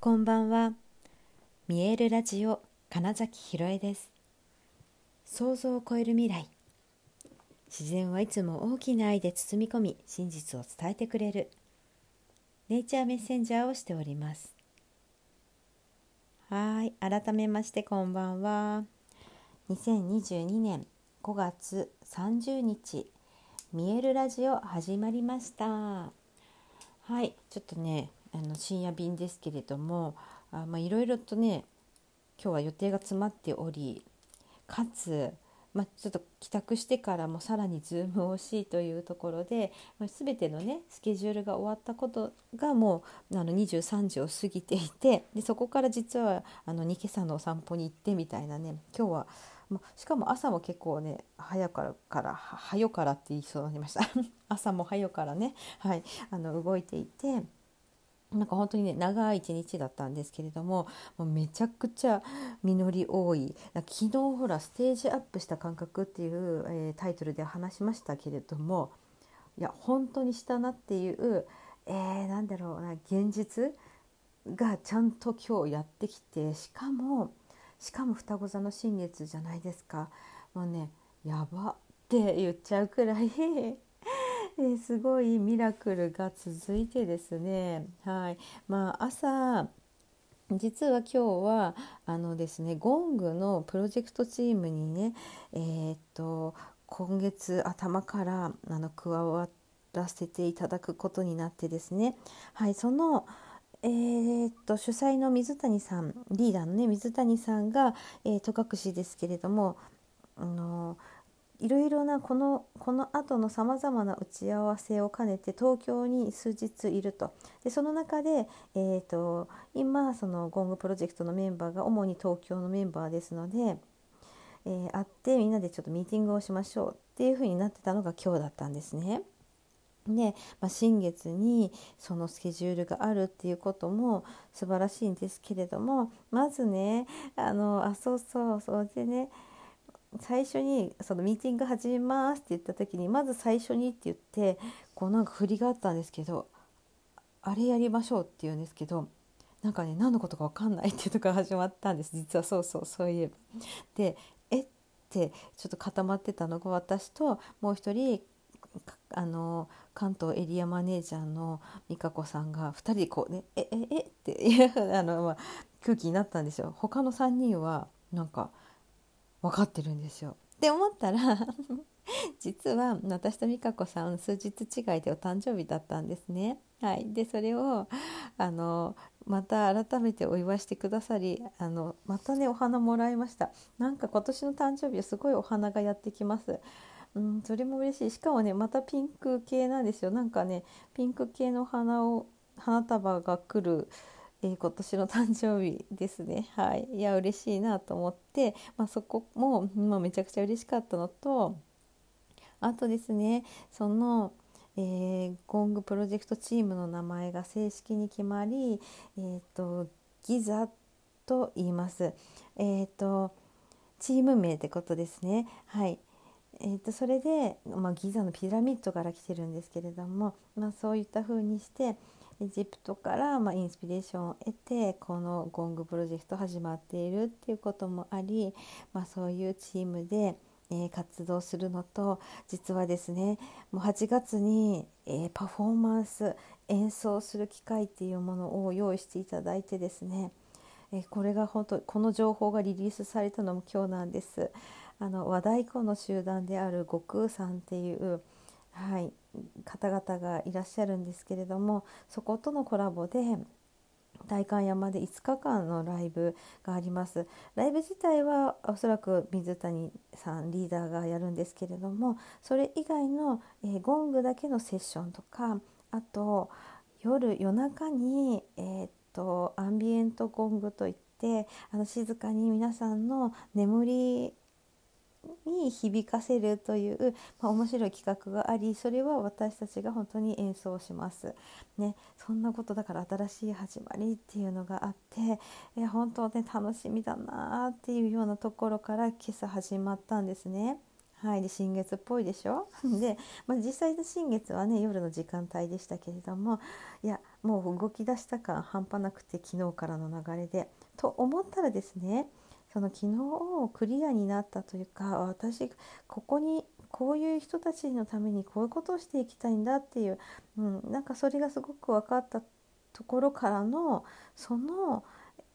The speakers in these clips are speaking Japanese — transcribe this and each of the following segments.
こんばんは。見えるラジオ金崎ひろえです。想像を超える未来。自然はいつも大きな愛で包み込み、真実を伝えてくれる。ネイチャーメッセンジャーをしております。はい、改めましてこんばんは。2022年5月30日、見えるラジオ始まりました。はい、ちょっとね、あの深夜便ですけれども、いろいろとね今日は予定が詰まっておりかつ、まあ、ちょっと帰宅してからもさらにズームをしいというところで、まあ、全てのねスケジュールが終わったことがもうあの23時を過ぎていてでそこから実はあの2今朝のお散歩に行ってみたいなね今日はしかも朝も結構ね早からから早からって言いそうになりました 朝も早からね、はい、あの動いていて。なんか本当にね長い一日だったんですけれどももうめちゃくちゃ実り多い。昨日ほらステージアップした感覚っていう、えー、タイトルで話しましたけれどもいや本当にしたなっていう、えー、なんだろうな現実がちゃんと今日やってきてしかもしかも双子座の新月じゃないですか。もうねやばって言っちゃうくらい。えすごいミラクルが続いてですね、はい。まあ、朝実は今日はあのですねゴングのプロジェクトチームにねえー、っと今月頭からあの加わらせていただくことになってですね、はい、そのえー、っと主催の水谷さんリーダーのね水谷さんが、えー、戸隠ですけれどもあのーいろいろなこのこの後のさまざまな打ち合わせを兼ねて東京に数日いるとでその中で、えーと、今そのゴングプロジェクトのメンバーが主に東京のメンバーですので、えー、会ってみんなでちょっとミーティングをしましょうっていうふうになってたのが今日だったんですね。で、まあ、新月にそのスケジュールがあるっていうことも素晴らしいんですけれどもまずねあのあそうそうそうでね最初にそのミーティング始めますって言った時にまず最初にって言ってこうなんか振りがあったんですけどあれやりましょうって言うんですけどなんかね何のことか分かんないっていうとこが始まったんです実はそうそうそういえば。でえってちょっと固まってたのが私ともう一人あの関東エリアマネージャーの美香子さんが2人でこうね「えええっていうあの、まあ、空気になったんですよ。他の3人はなんか分かってるんですよ。って思ったら 実は私と美香子さん数日違いでお誕生日だったんですね。はい、でそれをあのまた改めてお祝いしてくださりあのまたねお花もらいました。なんか今年の誕生日はすごいお花がやってきます。うんそれも嬉しい。しかもねまたピンク系なんですよ。なんかねピンク系の花を花束が来るえー、今年の誕生日ですね。はい、いや嬉しいなと思って、まあ、そこも、まあ、めちゃくちゃ嬉しかったのとあとですねその、えー、ゴングプロジェクトチームの名前が正式に決まり、えーと、ギザと言います。えーと、チーム名ってことですね。はいえーと、それで、まあ、ギザのピラミッドから来てるんですけれども、まあ、そういった風にしてエジプトからまインスピレーションを得てこのゴングプロジェクト始まっているっていうこともあり、まあ、そういうチームで、え、活動するのと実はですねもう8月に、えー、パフォーマンス演奏する機会っていうものを用意していただいてですね、えー、これが本当この情報がリリースされたのも今日なんです。あの和太鼓の集団である悟空さんっていうはい、方々がいらっしゃるんですけれどもそことのコラボで代官山で5日間のライブがあります。ライブ自体はおそらく水谷さんリーダーがやるんですけれどもそれ以外の、えー、ゴングだけのセッションとかあと夜夜中に、えー、っとアンビエントゴングといってあの静かに皆さんの眠りに響かせるという、まあ、面白い企画がありそれは私たちが本当に演奏します。ね、そんなことだから新しい始まりっていうのがあってえ本当ね楽しみだなっていうようなところから今朝始まったんですね。はい、で新月っぽいでしょ？で、まあ、実際の新月はね夜の時間帯でしたけれどもいやもう動き出した感半端なくて昨日からの流れで。と思ったらですねその昨日クリアになったというか私ここにこういう人たちのためにこういうことをしていきたいんだっていう、うん、なんかそれがすごく分かったところからのその、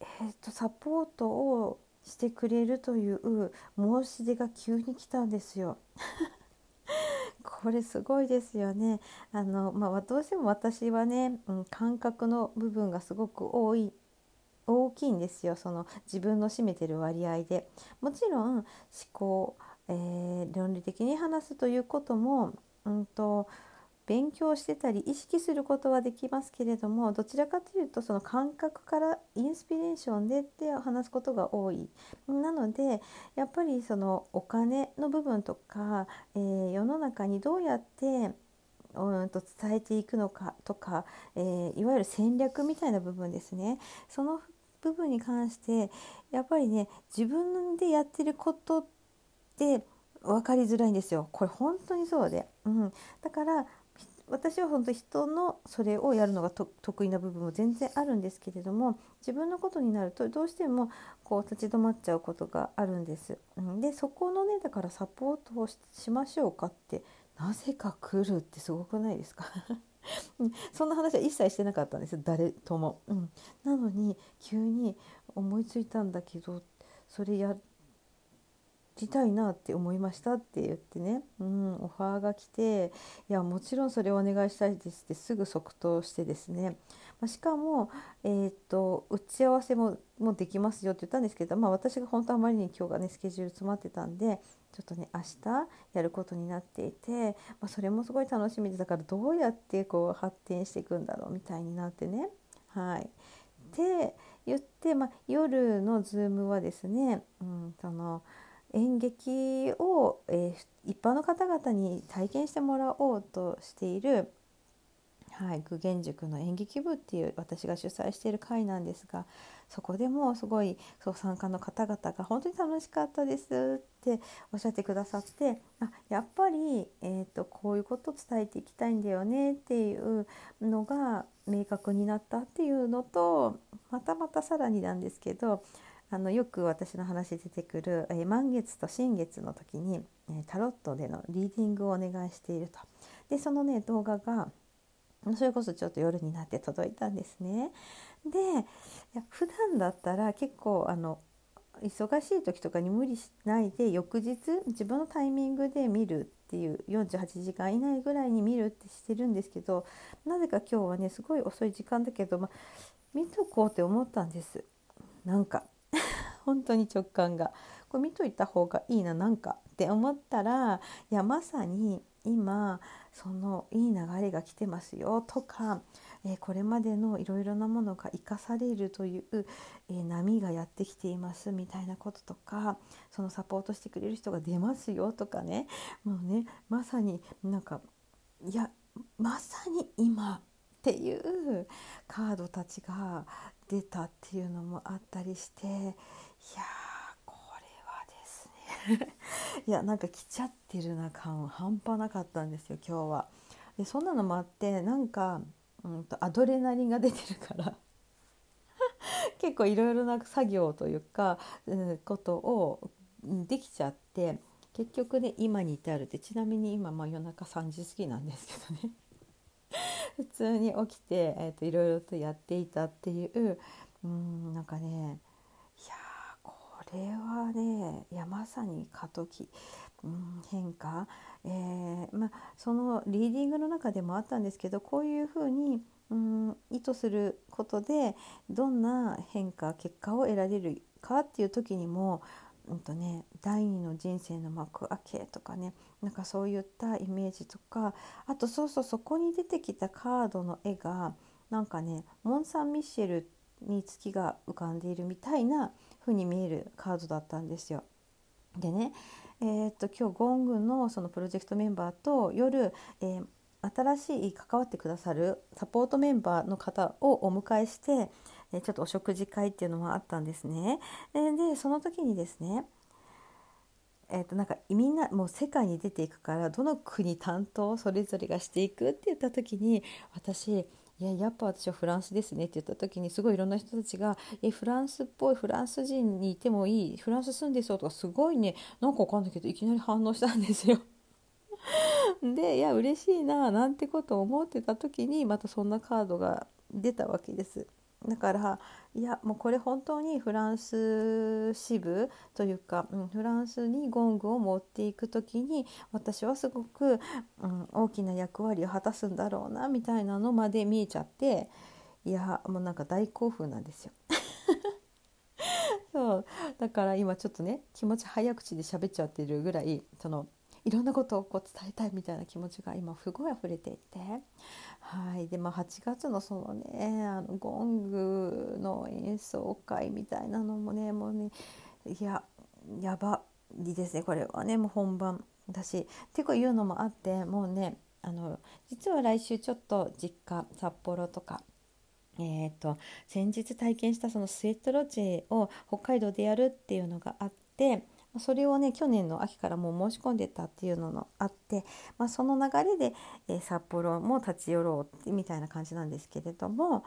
えーと、サポートをしてくれるという申し出が急に来たんですよ。これすごいですよね。あのまあ、どうしても私はね、うん、感覚の部分がすごく多い大きいんですよその自分の占めてる割合で。もちろん思考、えー、論理的に話すということも、うんと勉強してたり意識することはできますけれどもどちらかというとその感覚からインスピレーションでって話すことが多いなのでやっぱりそのお金の部分とか、えー、世の中にどうやってうんと伝えていくのかとか、えー、いわゆる戦略みたいな部分ですね。その部分に関してやっぱりね自分でやってることって分かりづらいんですよ。これ本当にそうで、うん、だから私は本当人のそれをやるのが得意な部分も全然あるんですけれども自分のことになるとどうしてもこう立ち止まっちゃうことがあるんです。でそこのねだからサポートをしましょうかってなぜか来るってすごくないですか？そんな話は一切してなかったんです誰とも、うん、なのに急に思いついたんだけどそれやりたいなって思いましたって言ってね、うん、オファーが来ていやもちろんそれをお願いしたいですってすぐ即答してですね、ま、しかも、えー、っと打ち合わせももできますよって言ったんですけど、まあ、私が本当あまりに今日がねスケジュール詰まってたんでちょっとね明日やることになっていて、まあ、それもすごい楽しみでだからどうやってこう発展していくんだろうみたいになってね。はい、で言って、まあ、夜のズームはですね、うん、その演劇を、えー、一般の方々に体験してもらおうとしているはい、具現塾の演劇部っていう私が主催している会なんですがそこでもすごいそう参加の方々が本当に楽しかったですっておっしゃってくださってあやっぱり、えーと、こういうことを伝えていきたいんだよねっていうのが明確になったっていうのとまたまたさらになんですけどあのよく私の話出てくる、えー、満月と新月の時に、えー、タロットでのリーディングをお願いしていると。でそのね動画がそれこそちょっと夜になって届いたんですね。で普段だったら結構あの忙しい時とかに無理しないで翌日自分のタイミングで見るっていう48時間以内ぐらいに見るってしてるんですけどなぜか今日はねすごい遅い時間だけど、ま見とこうって思ったんです。なんか。本当に直感が。これ見といた方がいいななんかって思ったらいやまさに今そのいい流れが来てますよとか、えー、これまでのいろいろなものが生かされるという、えー、波がやってきていますみたいなこととかそのサポートしてくれる人が出ますよとかね。もうねまさになんかいやまさに今っていうカードたちが出たっていうのもあったりしていや いやなんか来ちゃってるな感半端なかったんですよ今日は。でそんなのもあってなんか、うんと、アドレナリンが出てるから 結構いろいろな作業というか、うん、ことをできちゃって結局ね今に至るってちなみに今、まあ、夜中3時過ぎなんですけどね 普通に起きて、えーといろいろとやっていたっていううんなんかねれはねいやまさに過渡期、うん、変化、えー、まそのリーディングの中でもあったんですけどこういうふうに、うん、意図することでどんな変化結果を得られるかっていう時にもうんとね、第二の人生の幕開けとかねなんかそういったイメージとかあとそうそうそこに出てきたカードの絵がなんかねモン・サン・ミッシェルに月が浮かんでいるみたいな風に見えるカードだったんですよ。でね、えー、っと今日ゴングのそのプロジェクトメンバーと夜、えー、新しい関わってくださるサポートメンバーの方をお迎えして、えちょっとお食事会っていうのもあったんですね。でその時にですねえー、となんかみんなもう世界に出ていくからどの国担当それぞれがしていくって言った時に私いややっぱ私はフランスですね」って言った時にすごいいろんな人たちが「えフランスっぽいフランス人にいてもいいフランス住んでそう」とかすごいねなんかわかんないけどいきなり反応したんですよ。でいや嬉しいななんてことを思ってた時にまたそんなカードが出たわけです。だからいやもうこれ本当にフランス支部というか、うん、フランスにゴングを持っていく時に私はすごく、うん、大きな役割を果たすんだろうなみたいなのまで見えちゃっていやもうなんか大興奮なんですよ。そうだから今ちょっとね気持ち早口で喋っちゃってるぐらいそのいろんなことをこう伝えたいみたいな気持ちが今すごい溢れていて。はい。でまあ8月のそのねあのゴングの演奏会みたいなのもねもうねいややばいですねこれはね。もう本番だし。っていうのもあってもうねあの実は来週ちょっと実家札幌とかえーと、先日体験したそのスウェットロッジを北海道でやるっていうのがあってそれをね去年の秋からもう申し込んでたっていうのがあって、まあ、その流れで、えー、札幌も立ち寄ろうみたいな感じなんですけれども、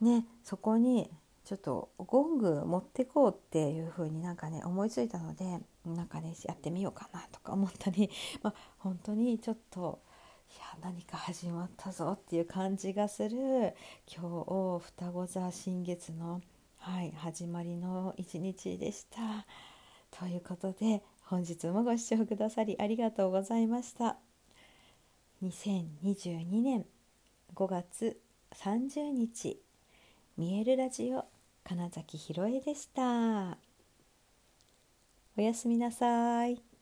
ね、そこにちょっとゴング持ってこうっていう風になんかね思いついたのでなんかねやってみようかなとか思ったり、まあ、本当にちょっといや何か始まったぞっていう感じがする今日双子座新月の、はい、始まりの一日でした。ということで本日もご視聴くださりありがとうございました。2022年5月30日見えるラジオ金崎ひろえでした。おやすみなさい。